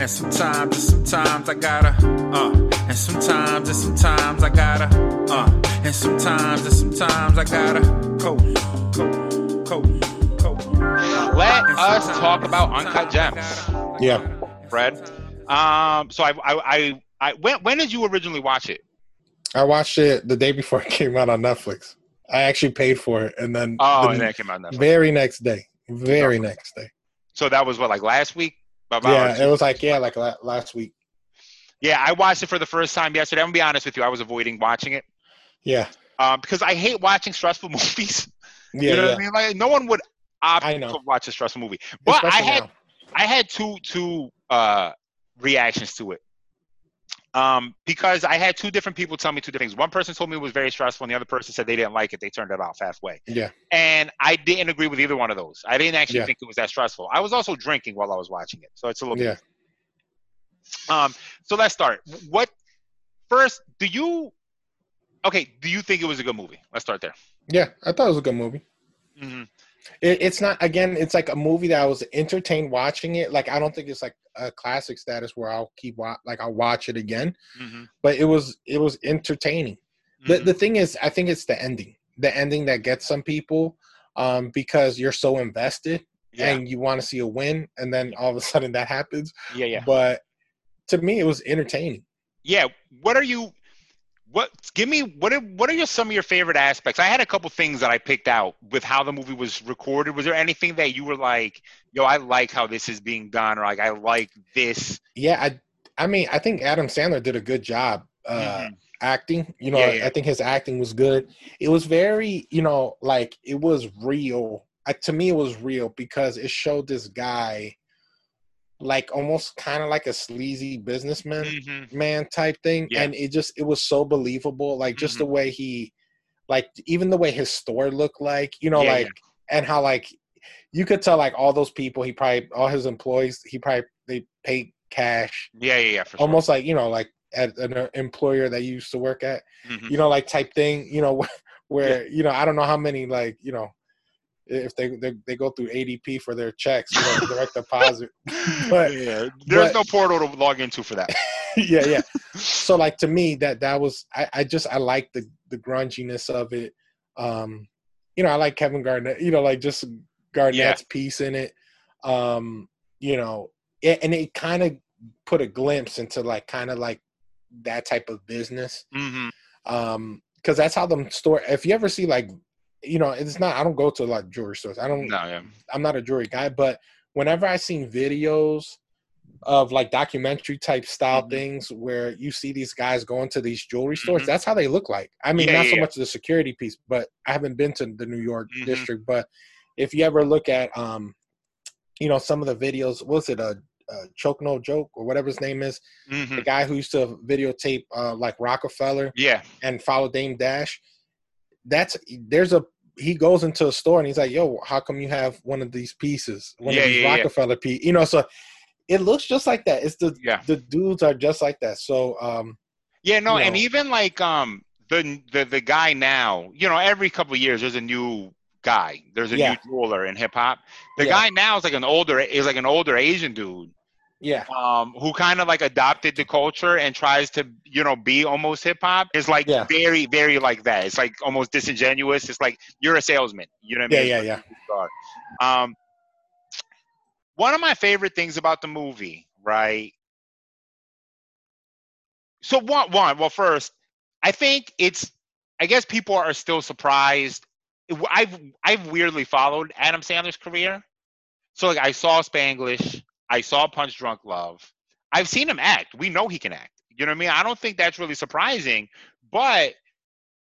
and sometimes, and sometimes I gotta, uh, and sometimes, and sometimes I gotta, uh, and sometimes, and sometimes I gotta, coast, coast, coast, coast. Let us talk about Uncut Gems. Yeah. Fred. Um, so I, I, I, I, when, when did you originally watch it? I watched it the day before it came out on Netflix. I actually paid for it, and then Oh, the and then it came out. on Netflix. very next day, very next day. So that was what, like last week? Yeah, it was like yeah, like last week. yeah. I watched it for the first time yesterday. I'm gonna be honest with you. I was avoiding watching it Yeah, um, because I hate watching stressful movies. yeah, you know yeah. what I mean? Like no one would opt I know. to watch a stressful movie. But I had now. I had two two uh, reactions to it. Um, because I had two different people tell me two different things. One person told me it was very stressful, and the other person said they didn't like it. They turned it off halfway. Yeah, And I didn't agree with either one of those. I didn't actually Yeah. think it was that stressful. I was also drinking while I was watching it, so it's a little yeah. bit. Um, so let's start. What first? Do you? Okay. Do you think it was a good movie? Let's start there. Yeah, I thought it was a good movie. hmm It, it's not again. It's like a movie that I was entertained watching it. Like I don't think it's like a classic status where I'll keep wa- like I'll watch it again. hmm But it was it was entertaining. The the thing is, I think it's the ending. The ending that gets some people um, because you're so invested yeah. and you want to see a win, and then all of a sudden that happens. yeah. Yeah. But to me, it was entertaining. yeah what are you what give me what are what are your some of your favorite aspects i had a couple things that i picked out with how the movie was recorded was there anything that you were like yo i like how this is being done or like i like this Yeah, I I mean, I think Adam Sandler did a good job uh, Mhm. acting. You know, Yeah, yeah. I think his acting was good. It was very, you know, like it was real. Uh, to me, it was real because it showed this guy, like almost kind of like a sleazy businessman Mhm. man type thing, Yeah. and it just it was so believable. Like just Mhm. the way he, like even the way his store looked like, you know, Yeah, like and how like you could tell like all those people he probably all his employees he probably they paid cash yeah yeah yeah for sure. almost like you know like at an uh, employer that you used to work at Mhm. you know like type thing you know where you know i don't know how many like you know if they they, they go through adp for their checks you know direct deposit. But yeah there's but- no portal to log into for that. Yeah yeah. So like to me that that was i i just i like the the grunginess of it. Um you know i like kevin garnett you know like just garnett's piece in it. Um you know it, and it kind of put a glimpse into like kind of like that type of business. Hmm um because that's how them store if you ever see like you know it's not i don't go to a lot of jewelry stores i don't no yeah i'm not a jewelry guy but whenever i seen videos of like documentary type style Mhm. things where you see these guys going to these jewelry stores Mhm. that's how they look like i mean Yeah, not yeah, so much the security piece but i haven't been to the new york Mhm. district but if you ever look at um you know some of the videos was it a, a choke no joke or whatever his name is hmm the guy who used to videotape uh like Roc-A-Fella yeah and follow Dame Dash. That's there's a he goes into a store and he's like, "Yo, how come you have one of these pieces, one Yeah, of these yeah, yeah. Roc-A-Fella piece?" You know, so it looks just like that. It's the yeah the dudes are just like that. So um, Yeah, no, you and even like um the the the guy now, you know, every couple of years there's a new guy. There's a Yeah. new jeweler in hip hop. The Yeah. guy now is like an older is like an older Asian dude yeah, um who kind of like adopted the culture and tries to, you know, be almost hip hop. Is like Yeah. very very like that. It's like almost disingenuous. It's like you're a salesman. You know what I yeah, mean? yeah, It's yeah. like. Um one of my favorite things about the movie, right? So one one, well first, I think it's I guess people are still surprised. I've I've weirdly followed Adam Sandler's career. So like I saw Spanglish, I saw Punch Drunk Love. I've seen him act. We know he can act. You know what I mean? I don't think that's really surprising. But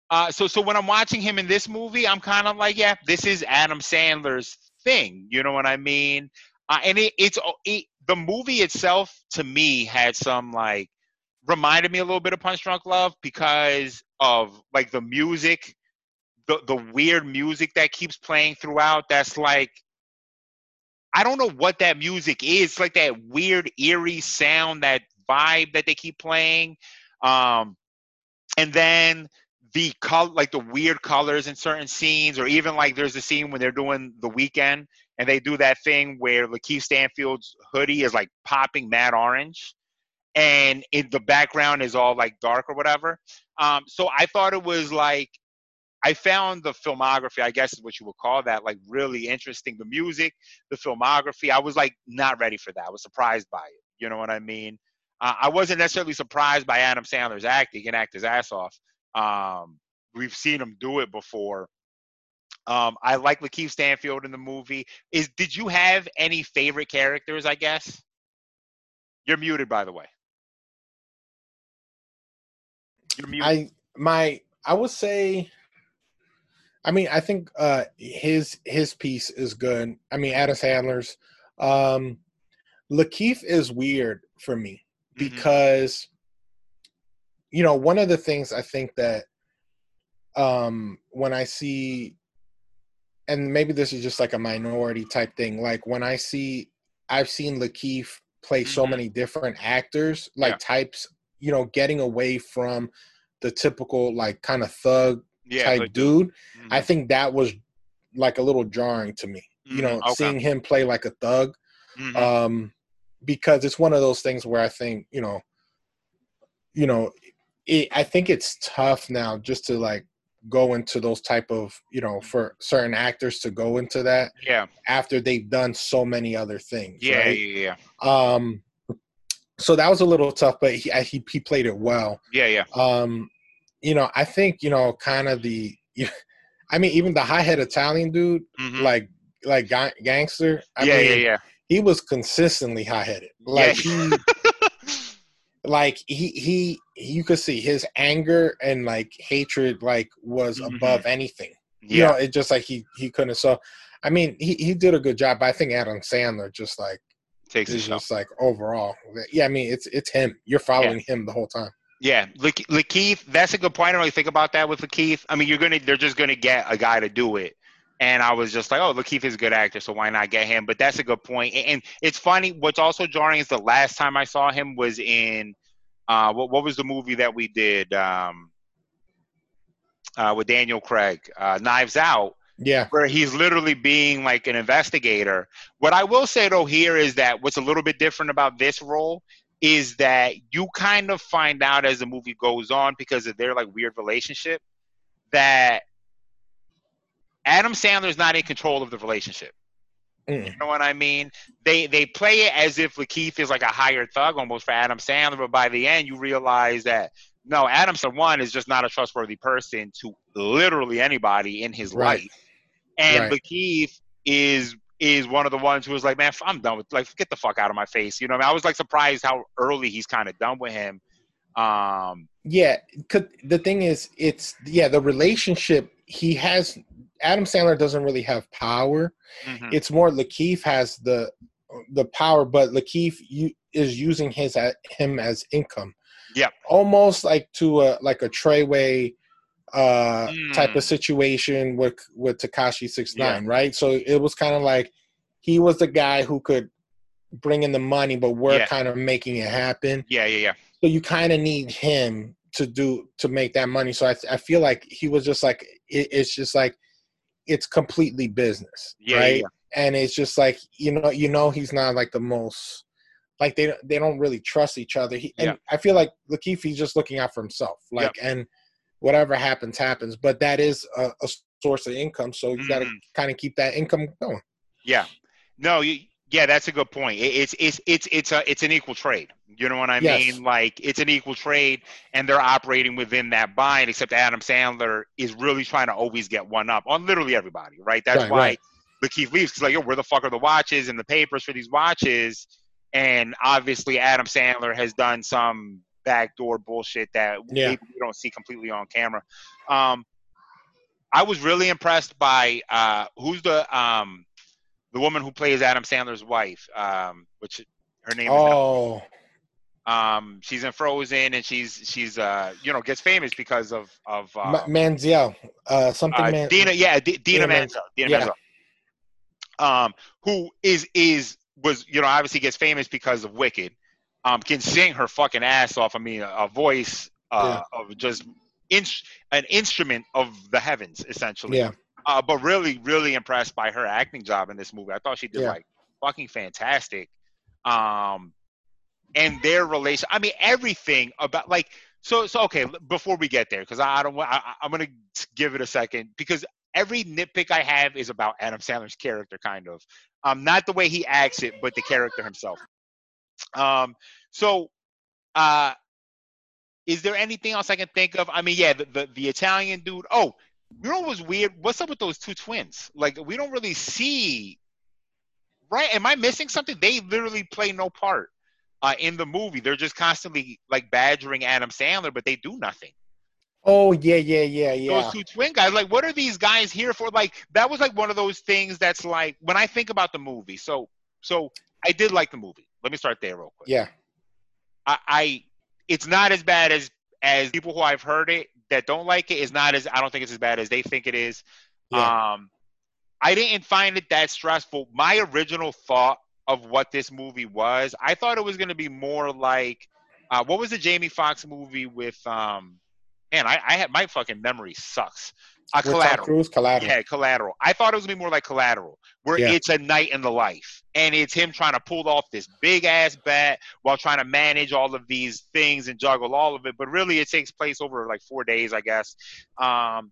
uh, so so when I'm watching him in this movie, I'm kind of like, yeah, this is Adam Sandler's thing. You know what I mean? Uh, and it, it's it, the movie itself to me had some like reminded me a little bit of Punch Drunk Love because of like the music, the the weird music that keeps playing throughout. That's like I don't know what that music is. It's like that weird eerie sound, that vibe that they keep playing. Um, and then the color, like the weird colors in certain scenes, or even like there's a scene when they're doing the Weeknd and they do that thing where Lakeith Stanfield's hoodie is like popping mad orange, and in the background is all like dark or whatever. Um, so I thought it was like I found the filmography, I guess is what you would call that, like really interesting. The music, the filmography, I was like not ready for that. I was surprised by it. You know what I mean? Uh, I wasn't necessarily surprised by Adam Sandler's acting. He can act his ass off. Um, we've seen him do it before. Um, I like Lakeith Stanfield in the movie. Is did you have any favorite characters? I guess you're muted, by the way. You're muted. I my I would say I mean, I think uh, his his piece is good. I mean, Adam Sandler's. Um, Lakeith is weird for me mm-hmm. because, mm-hmm. you know, one of the things I think that um, when I see, and maybe this is just like a minority type thing, like when I see, I've seen Lakeith play mm-hmm. so many different actors, like yeah. types, you know, getting away from the typical like kind of thug yeah, type like dude. Mm-hmm. I think that was like a little jarring to me. Mm-hmm. You know, okay. seeing him play like a thug. Mm-hmm. Um, because it's one of those things where I think, you know, you know, it, I think it's tough now just to like go into those type of, you know, for certain actors to go into that. Yeah. After they've done so many other things. Yeah, right? yeah, yeah. Um, so that was a little tough, but he he, he played it well. Yeah, yeah. Um, you know, I think you know, kind of the, I mean, even the high head Italian dude, mm-hmm. like like ga- gangster. I yeah, mean, yeah, yeah. He was consistently high headed. Like yeah. he, like he he you could see his anger and like hatred like was mm-hmm. above anything. Yeah. You know, it just like he he couldn't. So, I mean, he he did a good job. But I think Adam Sandler just like takes is just like overall. Yeah, I mean, it's it's him. You're following yeah. him the whole time. Yeah, Lakeith, that's a good point. I don't really think about that with Lakeith. I mean, you're gonna, they're just gonna get a guy to do it, and I was just like, oh, Lakeith is a good actor, so why not get him? But that's a good point. And it's funny. What's also jarring is the last time I saw him was in, uh, what what was the movie that we did um, uh, with Daniel Craig, uh, Knives Out. Yeah. Where he's literally being like an investigator. What I will say though here is that what's a little bit different about this role is that you kind of find out as the movie goes on because of their like weird relationship that Adam Sandler's not in control of the relationship. Mm. You know what I mean? They they play it as if Lakeith is like a hired thug almost for Adam Sandler, but by the end you realize that no, Adam one is just not a trustworthy person to literally anybody in his right. life. And right. Lakeith is is one of the ones who was like, man, I'm done with like get the fuck out of my face. You know, I, mean? I was like surprised how early he's kind of done with him. Um, yeah, the thing is, it's yeah, the relationship he has. Adam Sandler doesn't really have power. Mm-hmm. It's more Lakeith has the the power, but Lakeith you, is using his uh, him as income. Yeah, almost like to a like a Treyway uh mm. type of mm. situation with with Tekashi Six Nine, yeah. right? So it was kind of like he was the guy who could bring in the money, but we're yeah. kind of making it happen. Yeah, yeah, yeah. So you kind of need him to do to make that money. So I I feel like he was just like it, it's just like it's completely business, yeah, right? Yeah. And it's just like you know you know he's not like the most like they they don't really trust each other. He, and I feel like Lakeith he's just looking out for himself, like and whatever happens, happens. But that is a, a source of income, so you mm-hmm. got to kind of keep that income going. Yeah, no, you, yeah, that's a good point. It's it's it's it's a it's an equal trade. You know what I yes. mean? Like it's an equal trade, and they're operating within that bind. Except Adam Sandler is really trying to always get one up on literally everybody, right? That's right, why right. Lakeith leaves because like, yo, where the fuck are the watches and the papers for these watches? And obviously, Adam Sandler has done some backdoor bullshit that yeah. we don't see completely on camera. Um, I was really impressed by uh, who's the um, the woman who plays Adam Sandler's wife, um, which her name oh. is. Um, she's in Frozen, and she's she's uh you know gets famous because of of uh, Menzel, uh something. Uh, Man- Dina, yeah, D- Dina, Dina Menzel, Dina yeah. Menzel. Um, who is is was you know obviously gets famous because of Wicked, um, can sing her fucking ass off. I mean, a, a voice uh, yeah. of just in, an instrument of the heavens, essentially. Yeah. Uh, but really, really impressed by her acting job in this movie. I thought she did Yeah. like fucking fantastic. Um, and their relation. I mean, everything about like so. So okay, before we get there, because I, I don't want. I'm gonna give it a second because every nitpick I have is about Adam Sandler's character, kind of. Um, not the way he acts it, but the character himself. Um, so, uh, is there anything else I can think of? I mean, yeah, the the, the Italian dude. Oh, you know what was weird? What's up with those two twins? Like, we don't really see. Right? Am I missing something? They literally play no part uh, in the movie. They're just constantly like badgering Adam Sandler, but they do nothing. Oh yeah, yeah, yeah, yeah. Those two twin guys, like, what are these guys here for? Like, that was like one of those things that's like when I think about the movie. So, so I did like the movie. Let me start there real quick. Yeah. I, I it's not as bad as as people who I've heard it that don't like it is not as I don't think it's as bad as they think it is. Yeah. Um, I didn't find it that stressful. My original thought of what this movie was, I thought it was going to be more like uh, what was the Jamie Foxx movie with um, man, I, I had my fucking memory sucks. Tom Collateral. Cruise, Collateral. Yeah, collateral. I thought it was gonna be more like collateral, where Yeah. it's a night in the life, and it's him trying to pull off this big ass bet while trying to manage all of these things and juggle all of it. But really, it takes place over like four days, I guess. Um,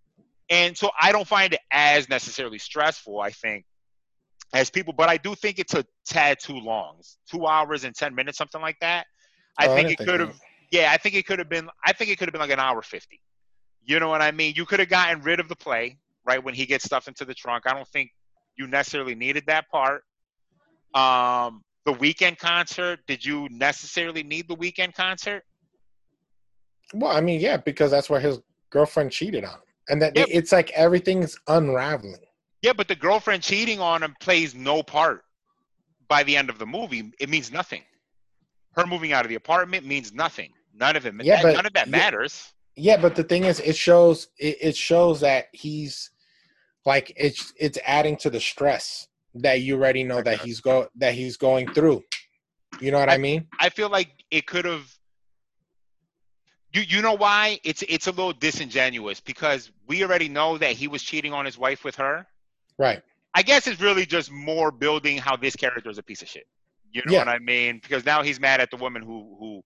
and so I don't find it as necessarily stressful. I think as people, but I do think it's a tad too long, two hours and ten minutes, something like that. I Oh, think didn't it could have. Yeah, I think it could have been. I think it could have been like an hour fifty. You know what I mean? You could have gotten rid of the play right when he gets stuff into the trunk. I don't think you necessarily needed that part. Um, the Weeknd concert. Did you necessarily need the Weeknd concert? Well, I mean, yeah, because that's where his girlfriend cheated on him, and that Yep. it's like everything's unraveling. Yeah, but the girlfriend cheating on him plays no part by the end of the movie. It means nothing. Her moving out of the apartment means nothing. None of it. Yeah, that- but- none of that yeah. matters. Yeah, but the thing is, it shows it, it shows that he's like it's it's adding to the stress that you already know that he's go that he's going through. You know what I, mean? I feel like it could have. You you know why? It's it's a little disingenuous because we already know that he was cheating on his wife with her. Right. I guess it's really just more building how this character is a piece of shit. You know Yeah. what I mean? Because now he's mad at the woman who who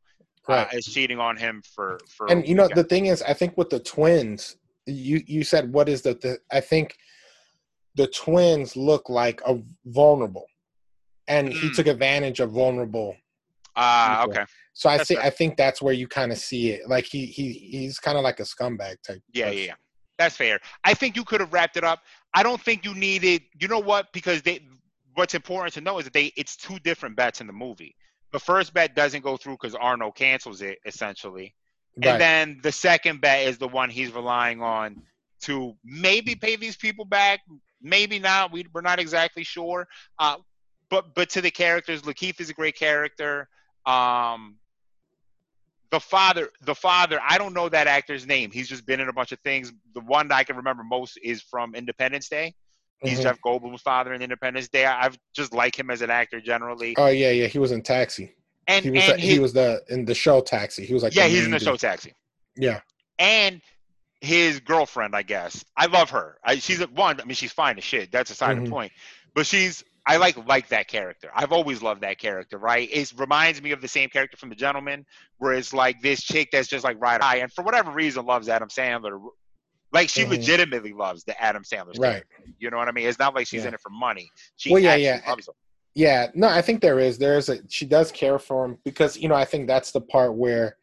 uh, is cheating on him for for. and you know the thing is i think with the twins you you said what is the, the i think the twins look like a vulnerable and he Mm. took advantage of vulnerable Ah, people. okay. so i see i think that's where you kind of see it like he he he's kind of like a scumbag type Yeah, person. yeah, yeah. That's fair. I think you could have wrapped it up. I don't think you needed. You know what? Because they, what's important to know is that they, it's two different bets in the movie. The first bet doesn't go through because Arno cancels it essentially, right and then the second bet is the one he's relying on to maybe pay these people back, maybe not. We, we're not exactly sure. Uh, but but to the characters, Lakeith is a great character. Um, the father, the father, I don't know that actor's name. He's just been in a bunch of things. The one that I can remember most is from Independence Day. He's Mhm. Jeff Goldblum's father in Independence Day. I- I've just like him as an actor generally. oh yeah yeah he was in taxi And he was and the, he was the in the show taxi he was like yeah, he's in the show. Taxi. yeah and his girlfriend, I guess. I love her. I, she's a, one. I mean, she's fine as shit. That's aside Mhm. the point. But she's. I like like that character. I've always loved that character. Right? It reminds me of the same character from The Gentlemen, where it's like this chick that's just like right high, and for whatever reason loves Adam Sandler. Like she Mhm. legitimately loves the Adam Sandler. right You know what I mean? It's not like she's Yeah. in it for money. She Well, yeah, yeah. loves him. Yeah, no, I think there is. There is a she does care for him because you know I think that's the part where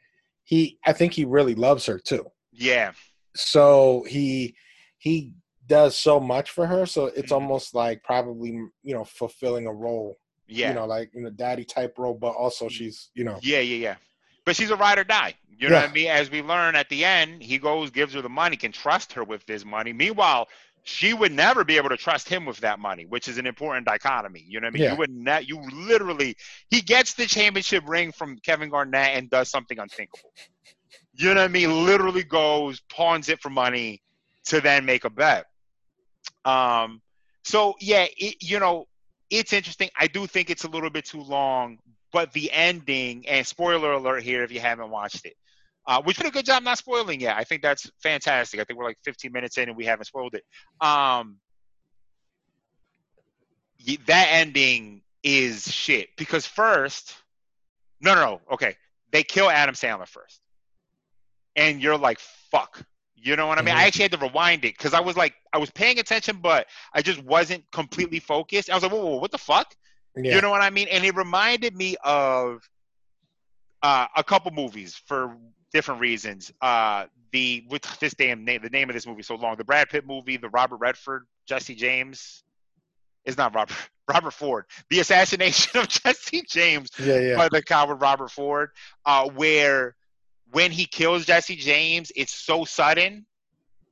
he I think he really loves her too. Yeah. So he he does so much for her. So it's Mhm. almost like probably you know fulfilling a role. Yeah. You know, like you know, daddy type role, but also she's you know Yeah, yeah, yeah. But she's a ride or die. You know Yeah. what I mean? As we learn at the end, he goes, gives her the money, can trust her with this money. Meanwhile, she would never be able to trust him with that money, which is an important dichotomy. You know what I mean? Yeah. You would not you literally he gets the championship ring from Kevin Garnett and does something unthinkable. You know what I mean? Literally goes, pawns it for money to then make a bet. Um so yeah, it, you know, it's interesting. I do think it's a little bit too long, but the ending and spoiler alert here if you haven't watched it. Uh, which did a good job not spoiling yet. I think that's fantastic. I think we're like 15 minutes in and we haven't spoiled it. Um, that ending is shit because first, no, no, no, okay, they kill Adam Sandler first, and you're like, fuck. You know what I mean? Mhm. I actually had to rewind it because I was like, I was paying attention, but I just wasn't completely focused. I was like, whoa, whoa, whoa what the fuck? Yeah. You know what I mean? And it reminded me of uh, a couple movies for different reasons. Uh, the with this damn name, the name of this movie so long. The Brad Pitt movie, the Robert Redford, Jesse James. Is not Robert Robert Ford. The assassination of Jesse James yeah, yeah. by the coward Robert Ford, uh, where when he kills Jesse James, it's so sudden,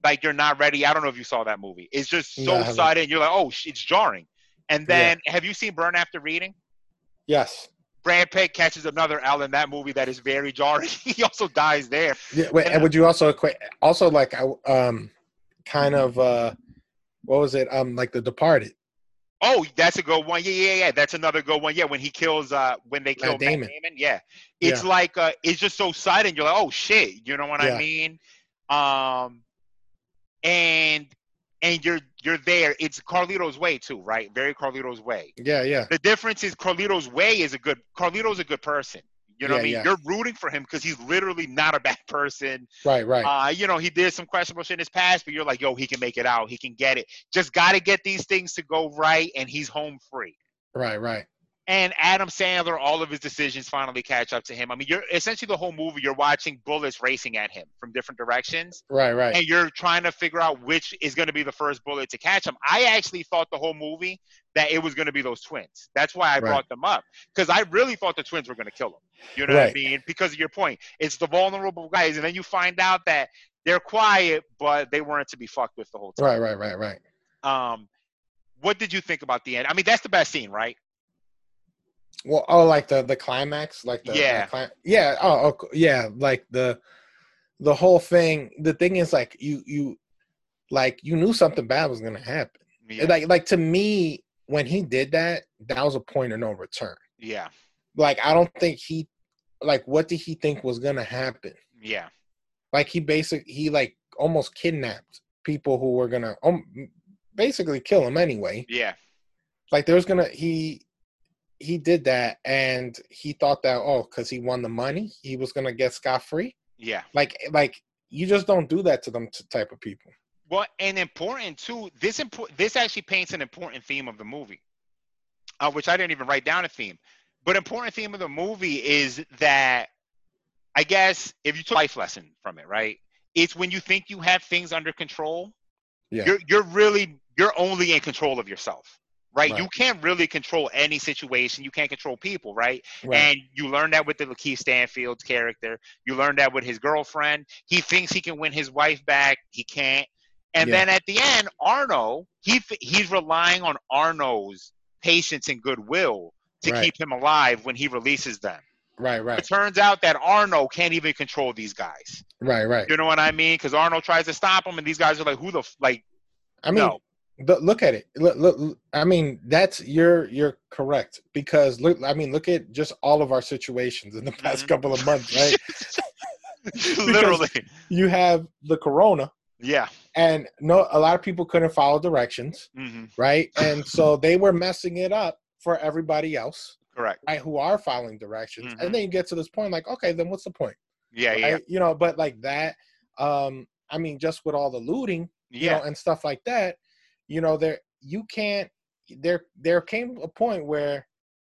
like you're not ready. I don't know if you saw that movie. It's just so I sudden. You're like, oh, it's jarring. And then, have you seen Burn After Reading? yes. Brad Pitt catches another L in that movie that is very jarring. he also dies there. Yeah, wait, and would you also equate also like I um kind of uh what was it um like The Departed? Oh, that's a good one. Yeah, yeah, yeah. That's another good one. Yeah, when he kills, uh, when they kill Matt Damon. Damon. Yeah, it's like uh, it's just so sudden. You're like, oh shit. You know what Yeah. I mean? Um, and and you're you're there. It's Carlito's way too, right? Very Carlito's way. Yeah, yeah. The difference is Carlito's way is a good. Carlito's a good person. You know what I mean? Yeah, yeah. You're rooting for him because he's literally not a bad person. Right, right. Uh, you know, he did some questionable shit in his past, but you're like, yo, he can make it out. He can get it. Just got to get these things to go right, and he's home free. right, right. And Adam Sandler, all of his decisions finally catch up to him. I mean, you're essentially the whole movie. You're watching bullets racing at him from different directions, Right, right. and you're trying to figure out which is going to be the first bullet to catch him. I actually thought the whole movie that it was going to be those twins. That's why I Right. brought them up because I really thought the twins were going to kill him. You know what I mean? Because of your point, it's the vulnerable guys, and then you find out that they're quiet, but they weren't to be fucked with the whole time. Right, right, right, right. Um, what did you think about the end? I mean, that's the best scene, right? Well, oh, like the the climax, like the the Yeah. cli- yeah. Oh, oh, yeah. Like the the whole thing. The thing is, like you you like you knew something bad was gonna happen. Yeah. Like like to me, when he did that, that was a point of no return. yeah. Like I don't think he like what did he think was gonna happen? Yeah. Like he basically he like almost kidnapped people who were gonna um, basically kill him anyway. Yeah. like there's gonna he he did that and he thought that oh because he won the money he was gonna get scot-free Yeah. like like you just don't do that to them t- type of people Well, and important too. This impor- This actually paints an important theme of the movie, uh, which I didn't even write down a theme. But important theme of the movie is that, I guess, if you took a life lesson from it, right? It's when you think you have things under control, Yeah. you're you're really you're only in control of yourself, right? Right. You can't really control any situation. You can't control people, right? right And you learn that with the Lakeith Stanfield's character. You learn that with his girlfriend. He thinks he can win his wife back. He can't. And Yeah. then at the end, Arno, he he's relying on Arno's patience and goodwill to Right. keep him alive when he releases them. right right It turns out that Arno can't even control these guys. right right You know what I mean? Because Arno tries to stop him, and these guys are like, "Who the f-? like?" i mean no. Look, look at it look, look i mean that's you're you're correct because look i mean look at just all of our situations in the past Mhm. couple of months right Literally. you have the corona Yeah. and no a lot of people couldn't follow directions hmm right and so they were messing it up for everybody else Correct. right, who are following directions. Mhm. And then you get to this point, like, okay, then what's the point? Yeah. Yeah. You know, but like that, um, I mean, just with all the looting, you Yeah. know, and stuff like that, you know, there you can't there there came a point where,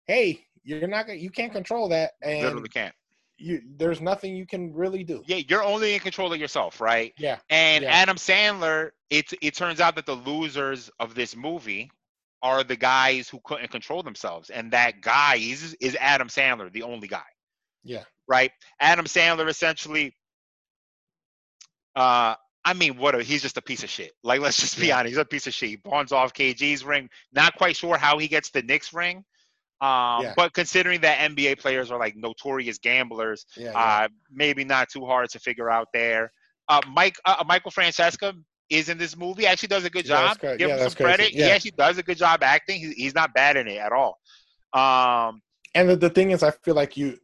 hey, you're not gonna you can't control that and Literally can't. you there's nothing you can really do. Yeah, you're only in control of yourself, right? Yeah. And Yeah. Adam Sandler, it it turns out that the losers of this movie are the guys who couldn't control themselves, and that guy is is Adam Sandler, the only guy. Yeah. Right. Adam Sandler essentially. Uh, I mean, what a he's just a piece of shit. Like, let's just be Yeah. honest, he's a piece of shit. He pawns off KG's ring. Not quite sure how he gets the Knicks ring. Um, Yeah. but considering that NBA players are like notorious gamblers, Yeah. uh, maybe not too hard to figure out there. Uh, Mike uh, Michael Francesa is in this movie. Actually, does a good job. Give him some crazy. credit. He Yeah. actually does a good job acting. He's, he's not bad in it at all. Um, and the, the thing is, I feel like you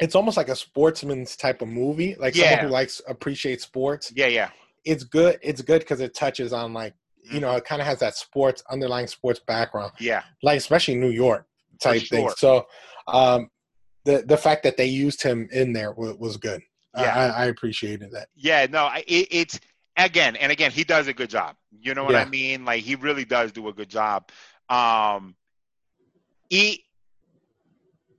it's almost like a sportsman's type of movie, like Yeah. someone who likes appreciates sports. Yeah, yeah. It's good. It's good because it touches on like you know it kind of has that sports underlying sports background, Yeah. like especially New York type thing. So, um, the the fact that they used him in there was, was good. Yeah. I, I appreciated that. Yeah, no, it, it's again and again he does a good job. You know what I mean? Like he really does do a good job. Um, he,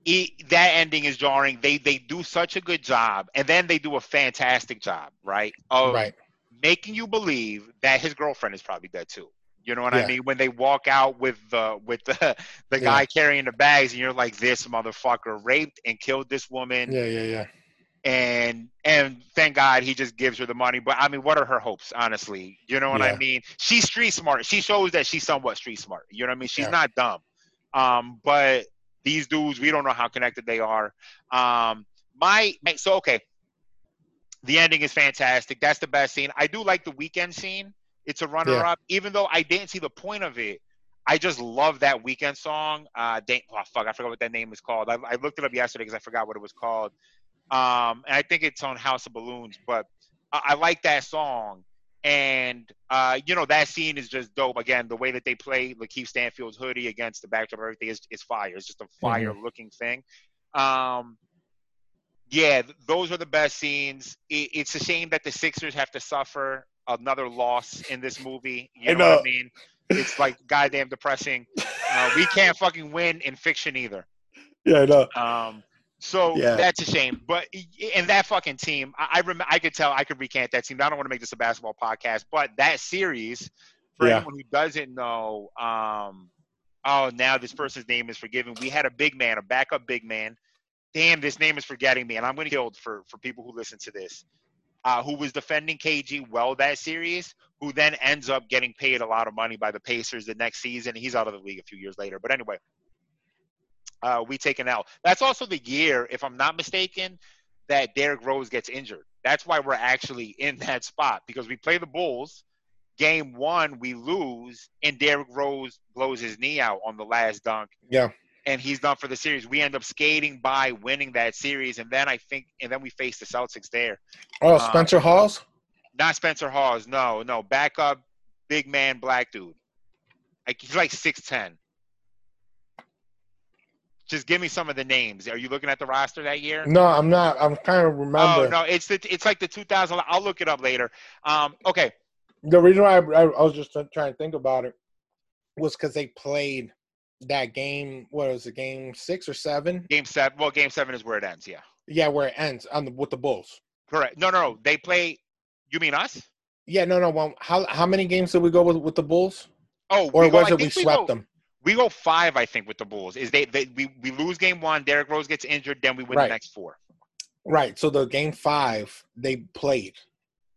he, that ending is jarring. They they do such a good job, and then they do a fantastic job, right? Of right. making you believe that his girlfriend is probably dead too. You know what I mean? When they walk out with the with the the Yeah. guy carrying the bags, and you're like, this motherfucker raped and killed this woman Yeah. Yeah. Yeah. and and thank God he just gives her the money. But I mean, what are her hopes, honestly? You know what I mean? She's street smart. She shows that she's somewhat street smart. You know what I mean? She's Yeah. not dumb. Um, but these dudes, we don't know how connected they are. Um, my so okay. The ending is fantastic. That's the best scene. I do like the Weeknd scene. It's a runner up, even though I didn't see the point of it. I just love that Weeknd song. Uh, Dan- oh, fuck, I forgot what that name is called. I, I looked it up yesterday because I forgot what it was called. Um, and I think it's on House of Balloons, but I, I like that song. And uh, you know that scene is just dope. Again, the way that they play Lakeith Stanfield's hoodie against the backdrop of everything is, is fire. It's just a fire looking thing. Um, yeah, th- those are the best scenes. It, it's a shame that the Sixers have to suffer another loss in this movie. You I know, what I mean? It's like goddamn depressing. Uh, we can't fucking win in fiction either. Yeah. I know. Um, so Yeah. that's a shame. But and that fucking team, I, I remember. I could tell. I could recant that team. I don't want to make this a basketball podcast, but that series, for Yeah. anyone who doesn't know, um, oh, now this person's name is forgiven. We had a big man, a backup big man. Damn, this name is forgetting me, and I'm going to killed for for people who listen to this. Uh, who was defending KG well that series? Who then ends up getting paid a lot of money by the Pacers the next season? He's out of the league a few years later. But anyway, uh, we take an L. That's also the year, if I'm not mistaken, that Derrick Rose gets injured. That's why we're actually in that spot because we play the Bulls. Game one, we lose, and Derrick Rose blows his knee out on the last dunk. Yeah. And he's done for the series. We end up skating by winning that series, and then I think, and then we face the Celtics there. Oh, Uh, Spencer Hawes. Not Spencer Hawes, no, no, backup, big man, black dude. Like he's like six ten. Just give me some of the names. Are you looking at the roster that year? No, I'm not. I'm kind of remember. Oh no, it's the it's like the 2000. I'll look it up later. Um, okay, The reason why I, I, I was just trying to think about it was because they played that game. What was it? Game six or seven? game seven. Well, game seven is where it ends. Yeah, Yeah, where it ends on the with the Bulls. correct. No, no, no. They play. You mean us? Yeah, no, no. Well, how how many games did we go with with the Bulls? Oh, Or we go- was it we swept go, them? We go five, I think, with the Bulls. Is they, they we we lose game one. Derrick Rose gets injured, then we win Right. the next four. Right. So the game five they played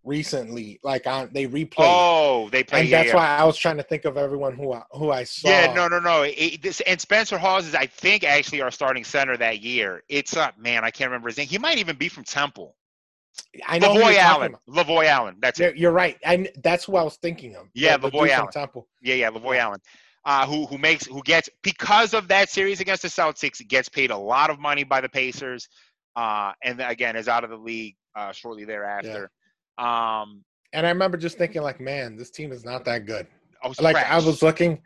recently, like on they replayed, Oh, they played. and yeah, that's yeah. why I was trying to think of everyone who I, who I saw. Yeah, no, no, no. It- this, and Spencer Hawes is, I think, actually our starting center that year. It's uh, man, I can't remember his name. He might even be from Temple. I know Lavoy Allen. Lavoy Allen. That's it. You're, right. I that's who I was thinking of. Yeah, the, Lavoy Allen. Temple. Yeah, yeah, Lavoy Allen. Uh, who who makes who gets because of that series against the Celtics gets paid a lot of money by the Pacers, uh, and again is out of the league uh, shortly thereafter. Um, And I remember just thinking, like, man, this team is not that good. I was Like I was looking,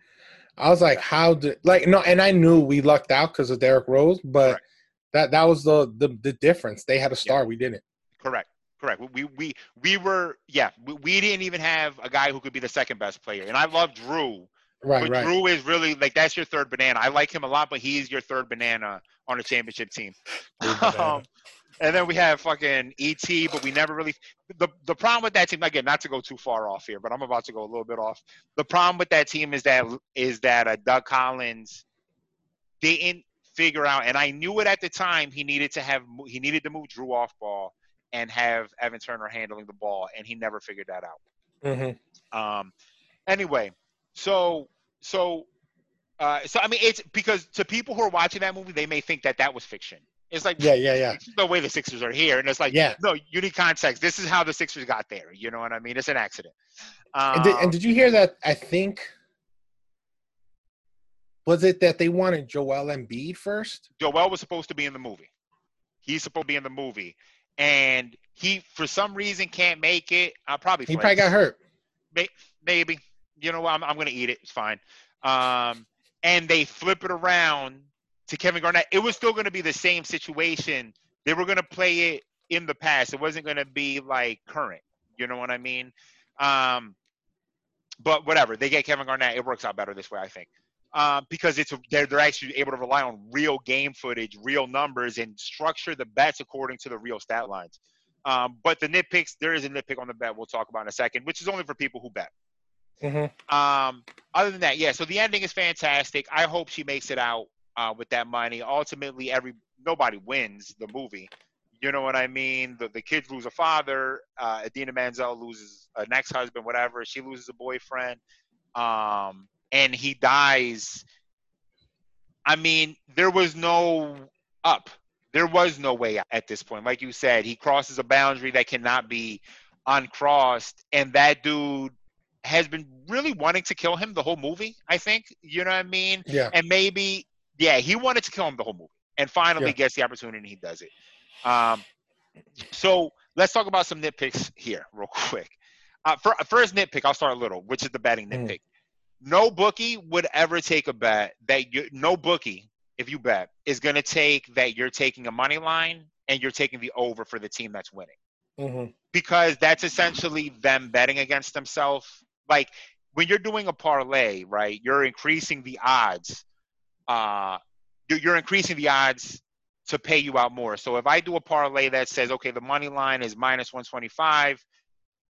I was like, how did like no? And I knew we lucked out because of Derrick Rose, but Correct. that that was the the the difference. They had a star, we didn't. correct. Correct. We we we were yeah. We, we didn't even have a guy who could be the second best player, and I love Jrue. Right, but right. Jrue is really like that's your third banana. I like him a lot, but he's your third banana on a championship team. Um, and then we have fucking ET, but we never really. The the problem with that team, again, not to go too far off here, but I'm about to go a little bit off. The problem with that team is that is that uh, Doug Collins didn't figure out, and I knew it at the time. He needed to have he needed to move Jrue off ball and have Evan Turner handling the ball, and he never figured that out. hmm Um, anyway, so so uh, so I mean, it's because to people who are watching that movie, they may think that that was fiction. It's like Yeah, yeah, yeah. the way the Sixers are here, and it's like Yeah. no, you need context. This is how the Sixers got there. You know what I mean? It's an accident. Um, And did, and did you hear that? I think was it that they wanted Joel Embiid first? Joel was supposed to be in the movie. He's supposed to be in the movie, and he for some reason can't make it. I'll probably he probably got hurt. Maybe you know what? I'm I'm gonna eat it. It's fine. Um, and they flip it around to Kevin Garnett. It was still gonna be the same situation. They were gonna play it in the past. It wasn't gonna be like current. You know what I mean? Um, but whatever. They get Kevin Garnett. It works out better this way, I think. Um, because it's they're, they're actually able to rely on real game footage, real numbers, and structure the bets according to the real stat lines. Um, but the nitpicks, there is a nitpick on the bet we'll talk about in a second, which is only for people who bet. Mm-hmm. Um, other than that, yeah. So the ending is fantastic. I hope she makes it out uh, with that money. Ultimately, every nobody wins the movie. You know what I mean? The the kids lose a father. Uh, Idina Menzel loses an ex husband, whatever. She loses a boyfriend. Um, and he dies. I mean, there was no up. There was no way at this point. Like you said, he crosses a boundary that cannot be uncrossed, and that dude has been really wanting to kill him the whole movie. I think you know what I mean. Yeah. And maybe, yeah, he wanted to kill him the whole movie, and finally yeah. gets the opportunity, and he does it. Um, so let's talk about some nitpicks here, real quick. Uh, for, first nitpick, I'll start a little, which is the betting mm. nitpick. Mm no bookie would ever take a bet that you no bookie if you bet is going to take that you're taking a money line and you're taking the over for the team that's winning mm-hmm. because that's essentially them betting against themselves like when you're doing a parlay right you're increasing the odds uh you're, you're increasing the odds to pay you out more so if i do a parlay that says okay the money line is minus 125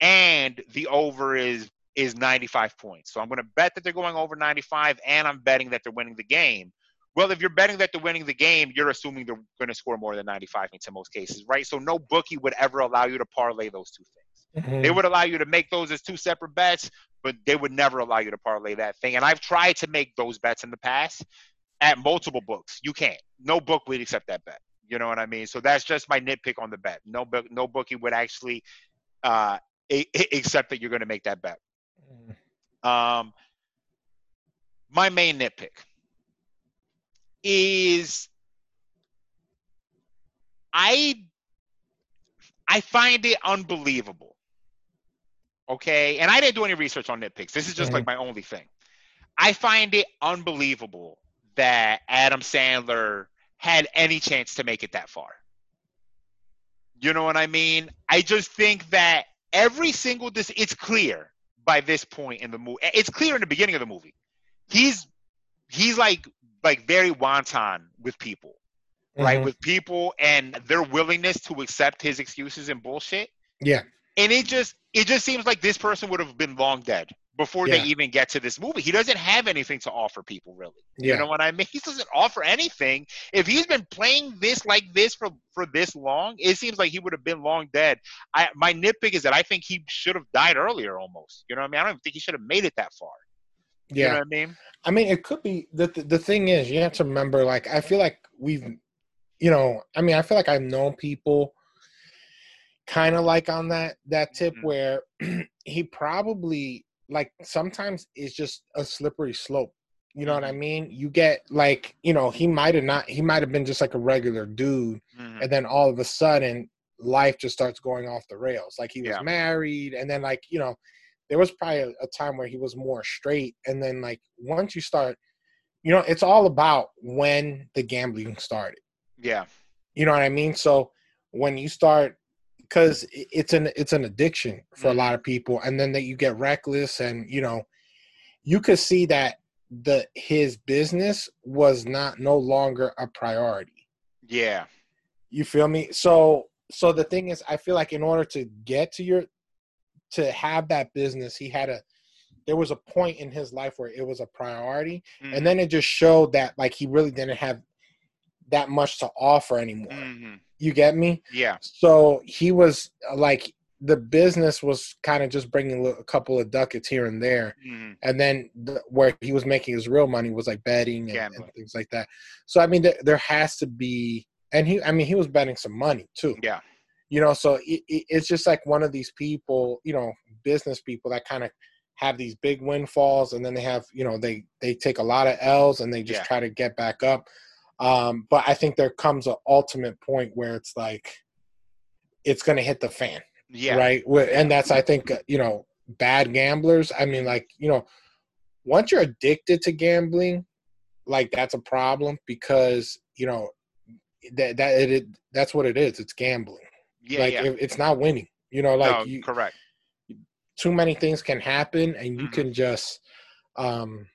and the over is is 95 points. So I'm going to bet that they're going over 95, and I'm betting that they're winning the game. Well, if you're betting that they're winning the game, you're assuming they're going to score more than 95 points in most cases, right? So no bookie would ever allow you to parlay those two things. Mm-hmm. They would allow you to make those as two separate bets, but they would never allow you to parlay that thing. And I've tried to make those bets in the past at multiple books. You can't. No book would accept that bet. You know what I mean? So that's just my nitpick on the bet. No book, no bookie would actually uh, a- accept that you're going to make that bet. Um, my main nitpick is I I find it unbelievable. Okay, and I didn't do any research on nitpicks. This is just mm-hmm. like my only thing. I find it unbelievable that Adam Sandler had any chance to make it that far. You know what I mean? I just think that every single this it's clear by this point in the movie. It's clear in the beginning of the movie. He's he's like like very wanton with people, mm-hmm. right? With people and their willingness to accept his excuses and bullshit. Yeah. And it just it just seems like this person would have been long dead before yeah. they even get to this movie. He doesn't have anything to offer people, really. Yeah. You know what I mean? He doesn't offer anything. If he's been playing this like this for for this long, it seems like he would have been long dead. I my nitpick is that I think he should have died earlier, almost. You know what I mean? I don't think he should have made it that far. Yeah. You know what I mean? I mean, it could be the, the the thing is you have to remember. Like, I feel like we've, you know, I mean, I feel like I've known people kind of like on that that tip mm-hmm. where he probably like sometimes it's just a slippery slope. You know what I mm-hmm. mean? You get like, you know, he might have not he might have been just like a regular dude mm-hmm. and then all of a sudden life just starts going off the rails. Like he was yeah. married and then like, you know, there was probably a, a time where he was more straight and then like once you start you know, it's all about when the gambling started. Yeah. You know what I mean? So when you start because it's an it's an addiction for mm-hmm. a lot of people and then that you get reckless and you know you could see that the his business was not no longer a priority yeah you feel me so so the thing is i feel like in order to get to your to have that business he had a there was a point in his life where it was a priority mm-hmm. and then it just showed that like he really didn't have that much to offer anymore mm-hmm. You get me? Yeah. So he was like the business was kind of just bringing a couple of ducats here and there, mm-hmm. and then the, where he was making his real money was like betting and, and things like that. So I mean, th- there has to be, and he, I mean, he was betting some money too. Yeah. You know, so it, it, it's just like one of these people, you know, business people that kind of have these big windfalls, and then they have, you know, they they take a lot of L's and they just yeah. try to get back up. Um, but I think there comes an ultimate point where it's like it's going to hit the fan, Yeah. right? And that's I think uh, you know bad gamblers. I mean, like you know, once you're addicted to gambling, like that's a problem because you know that that it, it that's what it is. It's gambling. Yeah. like yeah. it- it's not winning. You know, like no, you, correct. too many things can happen and you Mhm. can just um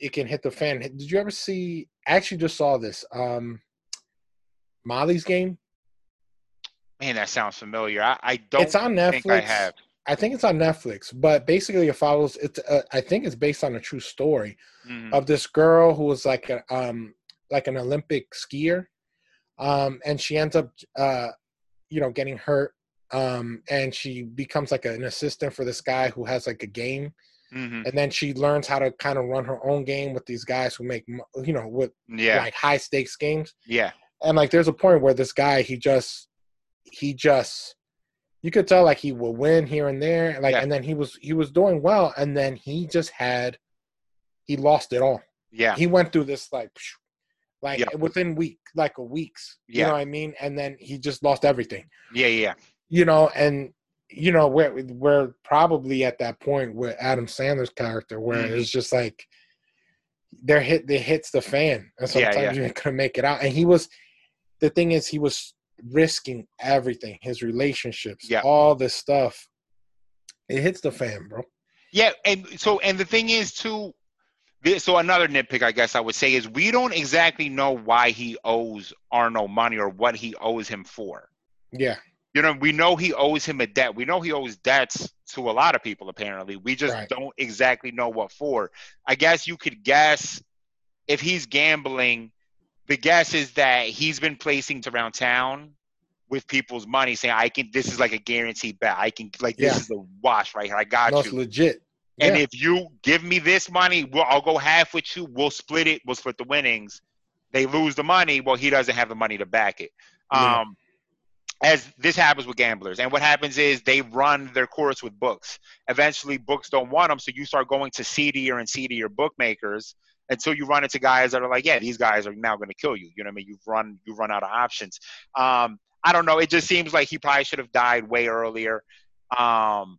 it can hit the fan did you ever see actually just saw this um molly's game Man, that sounds familiar. I, I don't it's on netflix think I have. I think it's on netflix but basically it follows it's uh, i think it's based on a true story Mhm. of this girl who was like a um like an olympic skier um and she ends up uh you know getting hurt um and she becomes like an assistant for this guy who has like a game Mhm. and then she learns how to kind of run her own game with these guys who make you know with Yeah. like high stakes games yeah. and like there's a point where this guy he just he just you could tell like he will win here and there like Yeah. and then he was he was doing well and then he just had he lost it all Yeah. he went through this like like Yeah. within week like a weeks you know what i mean and then he just lost everything Yeah. Yeah. you know, and you know, we're we're probably at that point with Adam Sandler's character where Mhm. it's just like they're hit they hits the fan and Yeah, sometimes yeah. you're gonna make it out. And he was the thing is he was risking everything, his relationships, Yeah. all this stuff. It hits the fan, bro. Yeah, and so and the thing is too. this- So another nitpick, I guess I would say, is we don't exactly know why he owes Arno money or what he owes him for. Yeah. You know, we know he owes him a debt. We know he owes debts to a lot of people. Apparently, we just Right. don't exactly know what for. I guess you could guess if he's gambling. The guess is that he's been placing around town with people's money, saying, "I can. This is like a guaranteed bet. I can. Like this is the wash right here. I got No, you." legit. And if you give me this money, we'll, I'll go half with you. We'll split it. We'll split the winnings. They lose the money. Well, he doesn't have the money to back it. Yeah. Um, As this happens with gamblers, and what happens is they run their course with books. Eventually, books don't want them, so you start going to seedier and seedier bookmakers until you run into guys that are like, yeah, these guys are now going to kill you. You know what I mean? You've run, you run out of options. Um, I don't know. It just seems like he probably should have died way earlier. Um,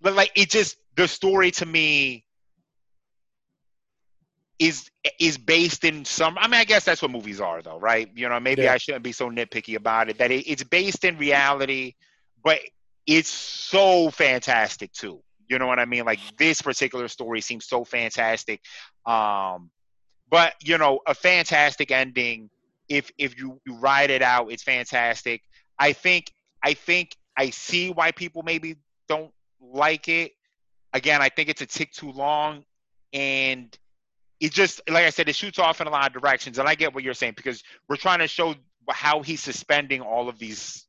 but like it just the story to me is is based in some i mean i guess that's what movies are though right? You know maybe Yeah. i shouldn't be so nitpicky about it that it, it's based in reality but it's so fantastic too. You know what i mean? Like this particular story seems so fantastic. Um but you know a fantastic ending if if you, you ride it out it's fantastic. I think i think i see why people maybe don't like it. Again i think it's a tick too long and it just like i said it shoots off in a lot of directions and i get what you're saying because we're trying to show how he's suspending all of these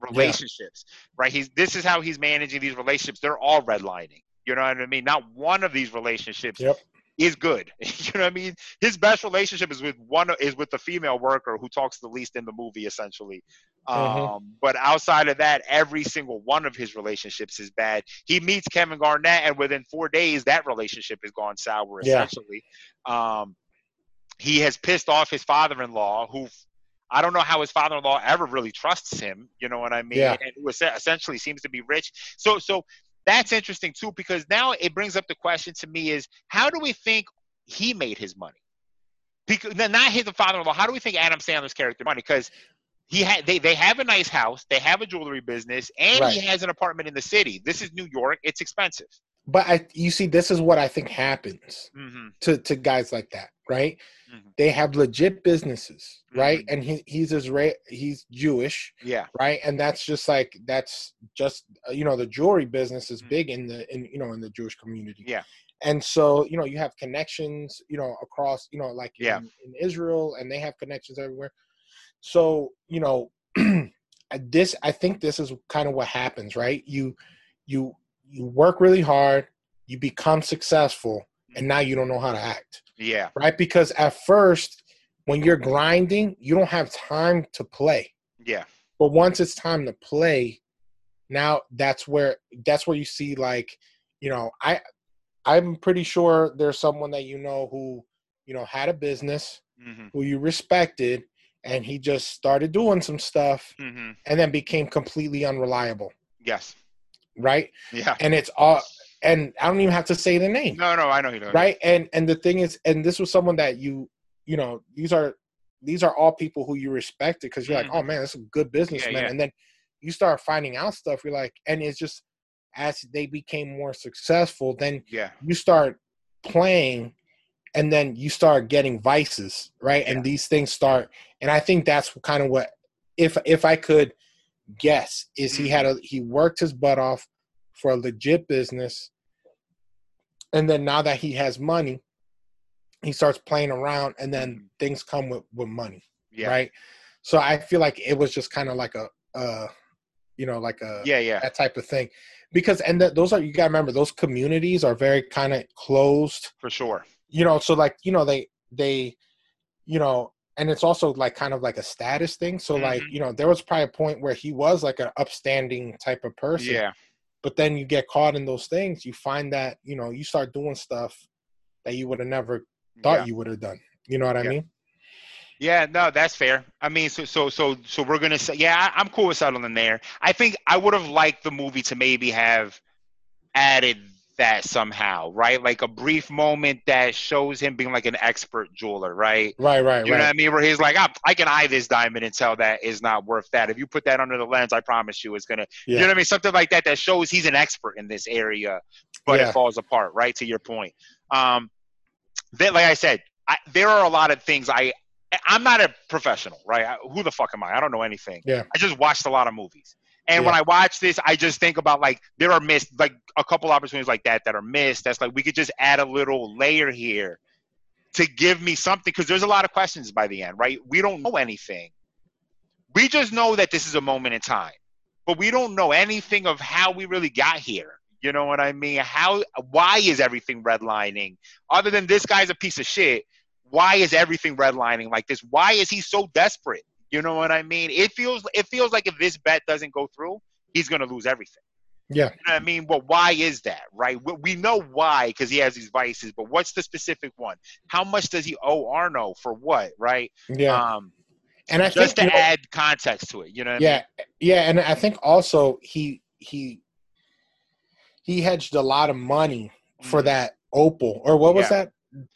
relationships right? He's this is how he's managing these relationships. They're all redlining. You know what i mean? Not one of these relationships Yep. Is good you know what i mean his best relationship is with one is with the female worker who talks the least in the movie essentially Mhm. um, but outside of that, every single one of his relationships is bad. He meets Kevin Garnett, and within four days, that relationship has gone sour. Yeah. Essentially, um, he has pissed off his father-in-law, who I don't know how his father-in-law ever really trusts him. You know what I mean? Yeah. And who essentially seems to be rich. So, so that's interesting too, because now it brings up the question to me: is how do we think he made his money? Because not his father-in-law. How do we think Adam Sandler's character money? Because he had they, they have a nice house, they have a jewelry business, and he has an apartment in the city. This is New York. It's expensive. But I you see this is what I think happens Mm-hmm. to to guys like that, right? Mhm. They have legit businesses, right? Mhm. And he he's Israel he's Jewish, Yeah. right? And that's just like that's just uh, you know the jewelry business is Mhm. big in the in you know in the Jewish community. Yeah. And so you know you have connections you know across you know like Yeah. in, in Israel and they have connections everywhere. So you know this I think this is kind of what happens, right? You you you work really hard, you become successful, and now you don't know how to act Yeah. right? Because at first, when you're grinding, you don't have time to play. Yeah. But once it's time to play, now that's where that's where you see like, you know, I I'm pretty sure there's someone that you know who, you know, had a business, hmm who you respected, and he just started doing some stuff hmm and then became completely unreliable, Yes. Right? Yeah. And it's all and I don't even have to say the name. No, no, I know you know. right and and the thing is and this was someone that you you know these are these are all people who you respected because you're like mm-hmm. oh man that's a good businessman yeah. and then you start finding out stuff you're like and it's just as they became more successful then Yeah. you start playing and then you start getting vices right Yeah. and these things start and i think that's kind of what if if i could guess is he had a he worked his butt off for a legit business and then now that he has money he starts playing around and then Mhm. things come with with money Yeah. right so i feel like it was just kind of like a uh you know like a Yeah. Yeah. that type of thing because and th- those are you gotta remember those communities are very kind of closed For sure. you know so like you know they they you know and it's also like kind of like a status thing so like Mhm. you know there was probably a point where he was like an upstanding type of person Yeah. but then you get caught in those things you find that you know you start doing stuff that you would have never thought yeah. you would have done you know what i Yeah. mean Yeah, no, that's fair. I mean, so so so so we're gonna say, yeah, I, I'm cool with settling there. I think I would have liked the movie to maybe have added that somehow, right? Like a brief moment that shows him being like an expert jeweler, right? right right You know what I mean? Where he's like, "Ah, I can eye this diamond and tell that is not worth that. If you put that under the lens, I promise you, it's gonna. You know what I mean? Something like that that shows he's an expert in this area, but Yeah. it falls apart. Right to your point. Um, that, like I said, I, there are a lot of things I. I'm not a professional, right? I, who the fuck am I? I don't know anything. Yeah. I just watched a lot of movies. And when I watch this, I just think about like there are missed like a couple opportunities like that that are missed. That's like we could just add a little layer here to give me something because there's a lot of questions by the end, right? We don't know anything. We just know that this is a moment in time, but we don't know anything of how we really got here. You know what I mean? How? Why is everything redlining? Other than this guy's a piece of shit, why is everything redlining like this? Why is he so desperate? You know what I mean? It feels it feels like if this bet doesn't go through, he's gonna lose everything. yeah You know I mean? But why is that, right? We, we know why because he has these vices, but what's the specific one? How much does he owe Arno for what, right? yeah Um, and i just think to you know, add context to it, you know what yeah yeah and i think also he he he hedged a lot of money for Mhm. that opal or what was Yeah. that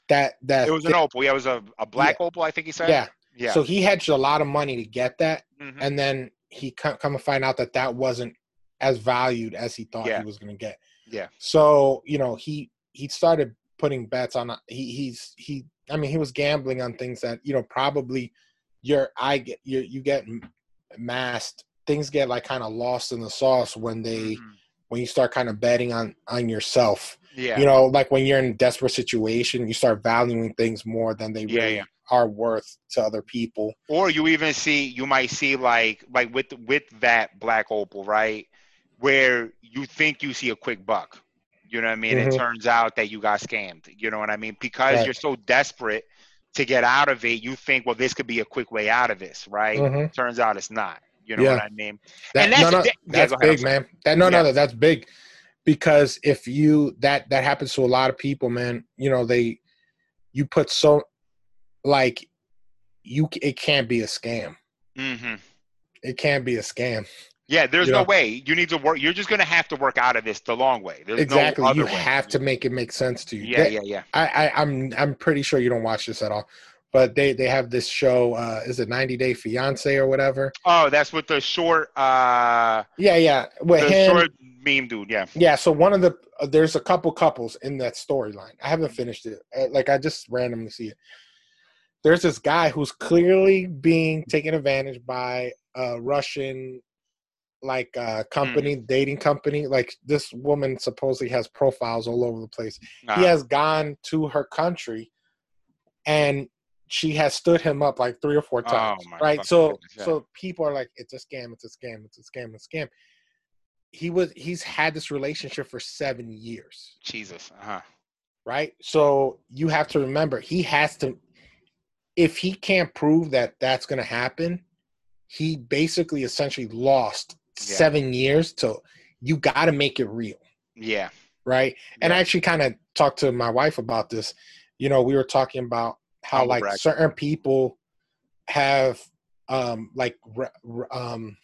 that that? It was an opal. Yeah, it was a, a black opal, I think he said. yeah Yeah. so he hedged a lot of money to get that Mhm. and then he come, come to find out that that wasn't as valued as he thought Yeah. he was going to get Yeah. so you know he he started putting bets on he he's he i mean he was gambling on things that you know probably your i get you you get masked things get like kind of lost in the sauce when they Mhm. when you start kind of betting on on yourself Yeah. you know like when you're in a desperate situation you start valuing things more than they Yeah, really yeah. Are worth to other people or you even see you might see like like with with that black opal right where you think you see a quick buck you know what i mean it Mhm. turns out that you got scammed you know what i mean because Right. you're so desperate to get out of it you think well this could be a quick way out of this right Mhm. turns out it's not you know Yeah. what i mean That, And that's- no, no, that- that's go big, man. That no, Yeah. no, no, that's big. Because if you that that happens to a lot of people, man. You know they, you put so, like, you it can't be a scam. hmm It can't be a scam. yeah there's You no know? way you need to work you're just gonna have to work out of this the long way there's exactly. no other you way. have to make it make sense to you. yeah They- yeah yeah I, I I'm I'm pretty sure you don't watch this at all. But they they have this show. uh Is it 90 Day Fiance or whatever? oh that's with the short uh Yeah, yeah. With the him, short meme dude yeah Yeah, so one of the uh, there's a couple couples in that storyline. I haven't finished it. Uh, Like I just randomly see it. There's this guy who's clearly being taken advantage by a Russian like uh company, dating company. Like this woman supposedly has profiles all over the place. Uh, He has gone to her country and she has stood him up like three or four times. my right. So goodness, yeah. so people are like, it's a scam, it's a scam, it's a scam, it's a scam. He was he's had this relationship for seven years, jesus uh-huh right? So you have to remember he has to if he can't prove that that's going to happen, he basically essentially lost Yeah. seven years to you got to make it real yeah right? And I actually kind of talked to my wife about this. You know, we were talking about how like certain people have um like um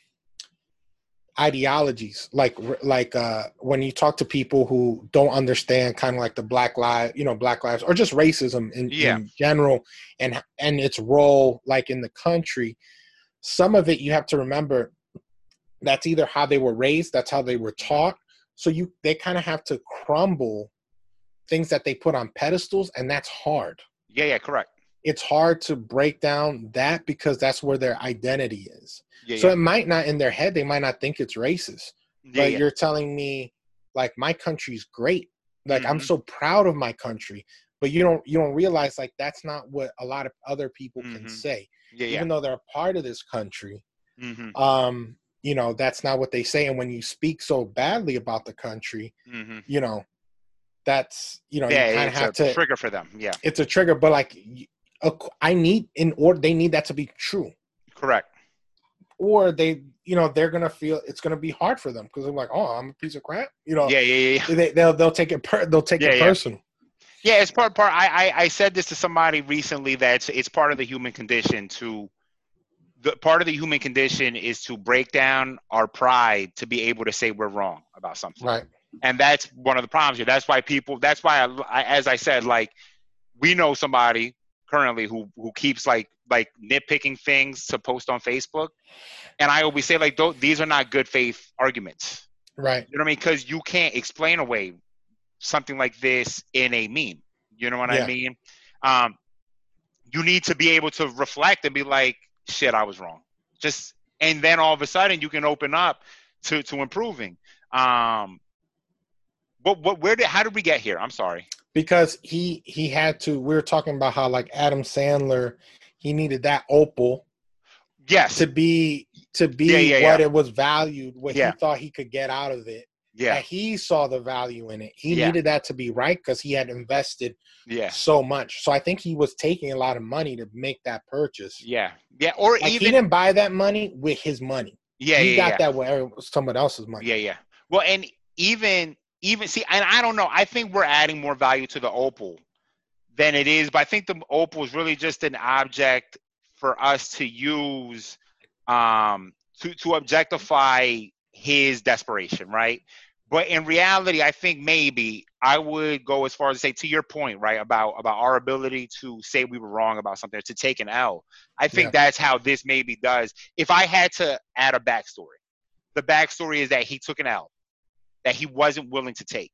ideologies like like uh when you talk to people who don't understand kind of like the black lives you know black lives or just racism in, Yeah. in general and and its role like in the country some of it you have to remember that's either how they were raised that's how they were taught so you they kind of have to crumble things that they put on pedestals and that's hard Yeah, yeah, correct. It's hard to break down that because that's where their identity is. Yeah, So yeah. it might not in their head, they might not think it's racist. yeah, but you're telling me like my country's great. Like I'm Mhm. so proud of my country. But you don't you don't realize like that's not what a lot of other people can Mhm. say. Even though they're a part of this country. hmm Um, you know, that's not what they say. And when you speak so badly about the country, hmm you know, that's you know, Yeah, you kind of it's have a to trigger for them. Yeah, it's a trigger, but like I need in order they need that to be true. correct. or they you know they're gonna feel it's gonna be hard for them because they're like oh i'm a piece of crap you know Yeah, yeah, yeah, yeah. they, they'll they'll take it per, they'll take Yeah, it yeah. personal Yeah, it's part part. I, I I said this to somebody recently that it's, it's part of the human condition to. The part of the human condition is to break down our pride to be able to say we're wrong about something. right and that's one of the problems here. That's why people. That's why, I, I, as I said, like we know somebody currently who who keeps like like nitpicking things to post on Facebook, and I always say like Don't, these are not good faith arguments. right You know what I mean? Because you can't explain away something like this in a meme. You know what Yeah. I mean? Um, you need to be able to reflect and be like, "Shit, I was wrong." Just and then all of a sudden you can open up to to improving. Um, but what? Where did? How did we get here? I'm sorry. Because he he had to we were talking about how like adam sandler he needed that opal Yes. to be to be Yeah, yeah, what yeah. it was valued what he thought he could get out of it yeah. that he saw the value in it he needed that to be right because he had invested Yeah. so much so i think he was taking a lot of money to make that purchase Yeah. Yeah. Or like he even. didn't buy that money with his money Yeah. he got that with someone else's money Yeah, yeah. Well, and even even see, and I don't know. I think we're adding more value to the opal than it is, but I think the opal is really just an object for us to use um, to to objectify his desperation, right? But in reality, I think maybe I would go as far as to say, to your point, right, about about our ability to say we were wrong about something, to take an L. I think Yeah. that's how this maybe does. If I had to add a backstory, the backstory is that he took an L that he wasn't willing to take.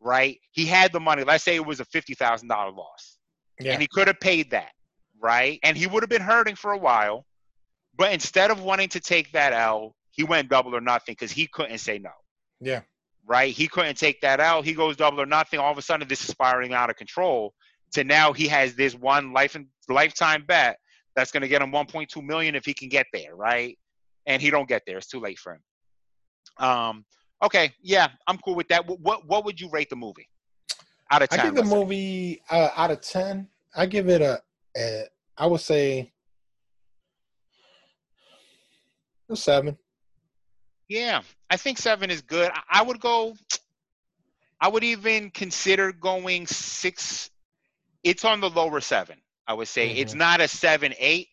Right? He had the money. Let's say it was a fifty thousand dollar loss, Yeah. and he could have paid that. Right? And he would have been hurting for a while, but instead of wanting to take that L, he went double or nothing because he couldn't say no. Yeah. Right? He couldn't take that out. He goes double or nothing. All of a sudden, this is spiraling out of control. To now, he has this one life and lifetime bet that's going to get him 1.2 million if he can get there. Right? And he don't get there. It's too late for him. Um. Okay. Yeah, I'm cool with that. What What, would you rate the movie? Out of ten, I give the movie uh, out of ten. I give it a, a I would say a seven. Yeah, I think seven is good. I- I would go. I would even consider going six. It's on the lower seven. I would say it's Mhm. not a seven eight.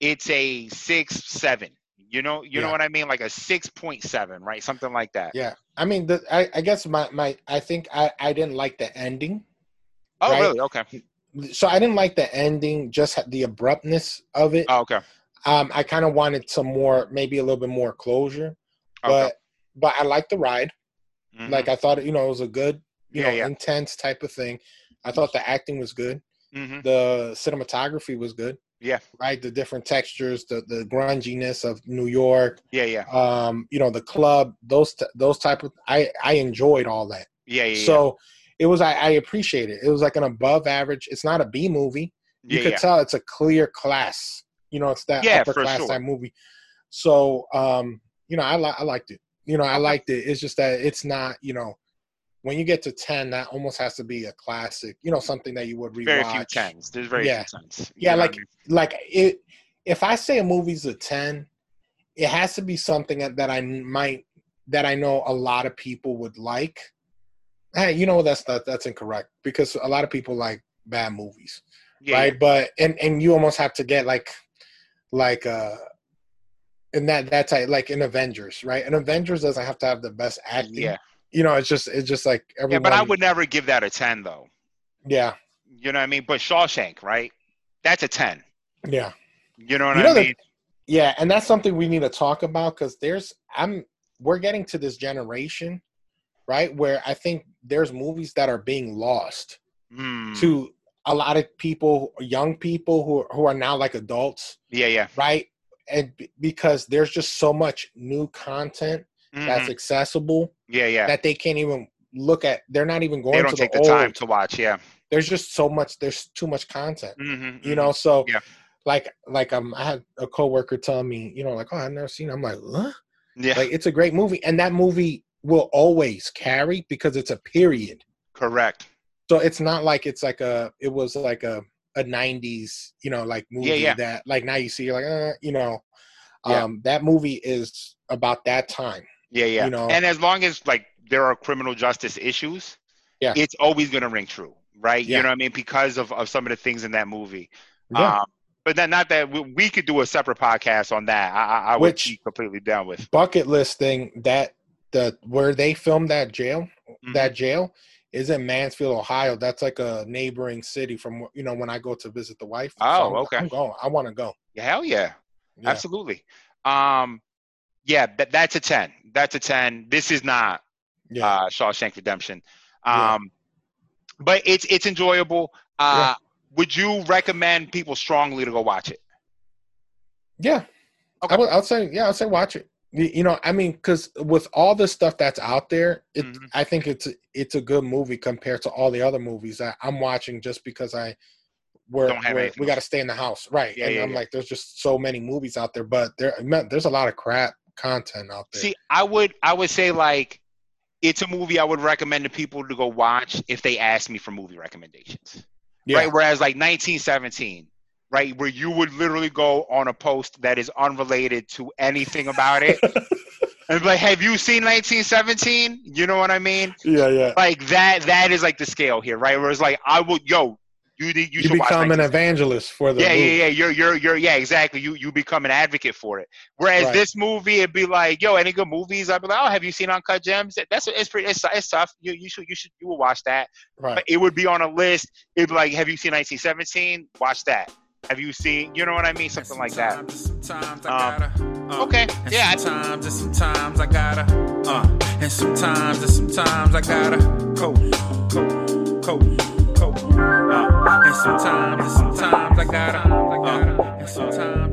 It's a six seven. You know, you know what I mean, like a six point seven, right? Something like that. Yeah, I mean, the, I, I guess my my I think I I didn't like the ending. Oh, Right. really? Okay. So I didn't like the ending, just the abruptness of it. Oh, okay. Um, I kind of wanted some more, maybe a little bit more closure. Okay. But but I liked the ride. Mhm. Like I thought, you know, it was a good, you Yeah, know, yeah. intense type of thing. I thought the acting was good. Mhm. The cinematography was good. Yeah. Right. The different textures, the the grunginess of New York. Yeah, yeah, Um, you know, the club. Those t- those type of. I I enjoyed all that. yeah, yeah. So it was. I, I appreciate it. It was like an above average. It's not a B movie. You yeah, could yeah. tell it's a clear class. You know, it's that Yeah, upper class sure. type movie. So, um, you know, I li- I liked it. You know, I liked it. It's just that it's not. You know, when you get to ten, that almost has to be a classic. You know, something that you would rewatch. Very few tens. There's very Yeah. few tens. You Yeah, know I like mean? like it. If I say a movie's a ten, it has to be something that, that I might that I know a lot of people would like. Hey, you know that's not that's incorrect because a lot of people like bad movies, Yeah, right? yeah. But and and you almost have to get like like uh in that that type like in Avengers, right? And Avengers doesn't have to have the best acting. Yeah. You know, it's just it's just like everyone. Yeah, but I would never give that a ten though. Yeah, You know what I mean? But Shawshank, right? That's a ten. yeah, You know what You I know that- mean? yeah, and that's something we need to talk about because there's I'm we're getting to this generation, right? Where I think there's movies that are being lost Hmm. to a lot of people, young people who who are now like adults, Yeah, yeah. right? And b- because there's just so much new content that's Mhm. accessible Yeah, yeah. that they can't even look at. They're not even going They don't to take the, the time to watch. Yeah. There's just so much. There's too much content, Mm-hmm, you know. So, Yeah. like, like um, I had a coworker tell me, you know, like, oh, I've never seen. It. I'm like, huh? Yeah. Like, it's a great movie, and that movie will always carry because it's a period. Correct. So it's not like it's like a. It was like a a '90s, you know, like movie yeah. that like now you see you're like, uh, you know, Yeah. um, that movie is about that time. Yeah, yeah. You know? and as long as like there are criminal justice issues, Yeah. it's always gonna ring true, right? Yeah. You know what I mean? Because of, of some of the things in that movie. Yeah. Um, but then not that we, we could do a separate podcast on that. I, I, I would Which- be completely down with. bucket list thing that the where they filmed that jail Mhm. that jail is in Mansfield, Ohio. That's like a neighboring city from you know when I go to visit the wife. Oh, I'm, okay. I'm going. I want to go. Hell yeah, Yeah. absolutely. Um, yeah, that, that's a ten. That's a ten. This is not Yeah. uh, Shawshank Redemption. Yeah. Um, but it's it's enjoyable. Uh, Would you recommend people strongly to go watch it? yeah. Okay. I would. I'll say. Yeah. I'll say watch it. You, know. I mean, because with all the stuff that's out there, it. Mhm. I think it's it's a good movie compared to all the other movies that I'm watching just because I. We're, we're- we got to stay in the house, right? Yeah, and yeah, I'm yeah. like, there's just so many movies out there, but there, man, there's a lot of crap content out there. See, I would I would say like it's a movie I would recommend to people to go watch if they ask me for movie recommendations. yeah, Right? Whereas like 1917, right, where you would literally go on a post that is unrelated to anything about it and be like, have you seen 1917? You know what I mean? yeah, yeah. Like that that is like the scale here, right? Where it's like I would yo, you you, you, should watch become an evangelist for the yeah, movie. yeah, yeah. You're, you're, you're. Yeah, exactly. You, you become an advocate for it. Whereas Right. this movie, it'd be like, yo, any good movies? I'd be like, oh, have you seen Uncut Gems? That's it's pretty. It's, it's tough. You, you should, you should, you will watch that. right. But it would be on a list. It'd be like, have you seen 1917? Watch that. Have you seen? You know what I mean? Something like that. Sometimes I Um, gotta, uh, okay, and yeah, Sometimes and sometimes I gotta, uh, and sometimes and sometimes I gotta coast, coast, coast, coast, uh, and sometimes and sometimes I gotta, uh, and sometimes.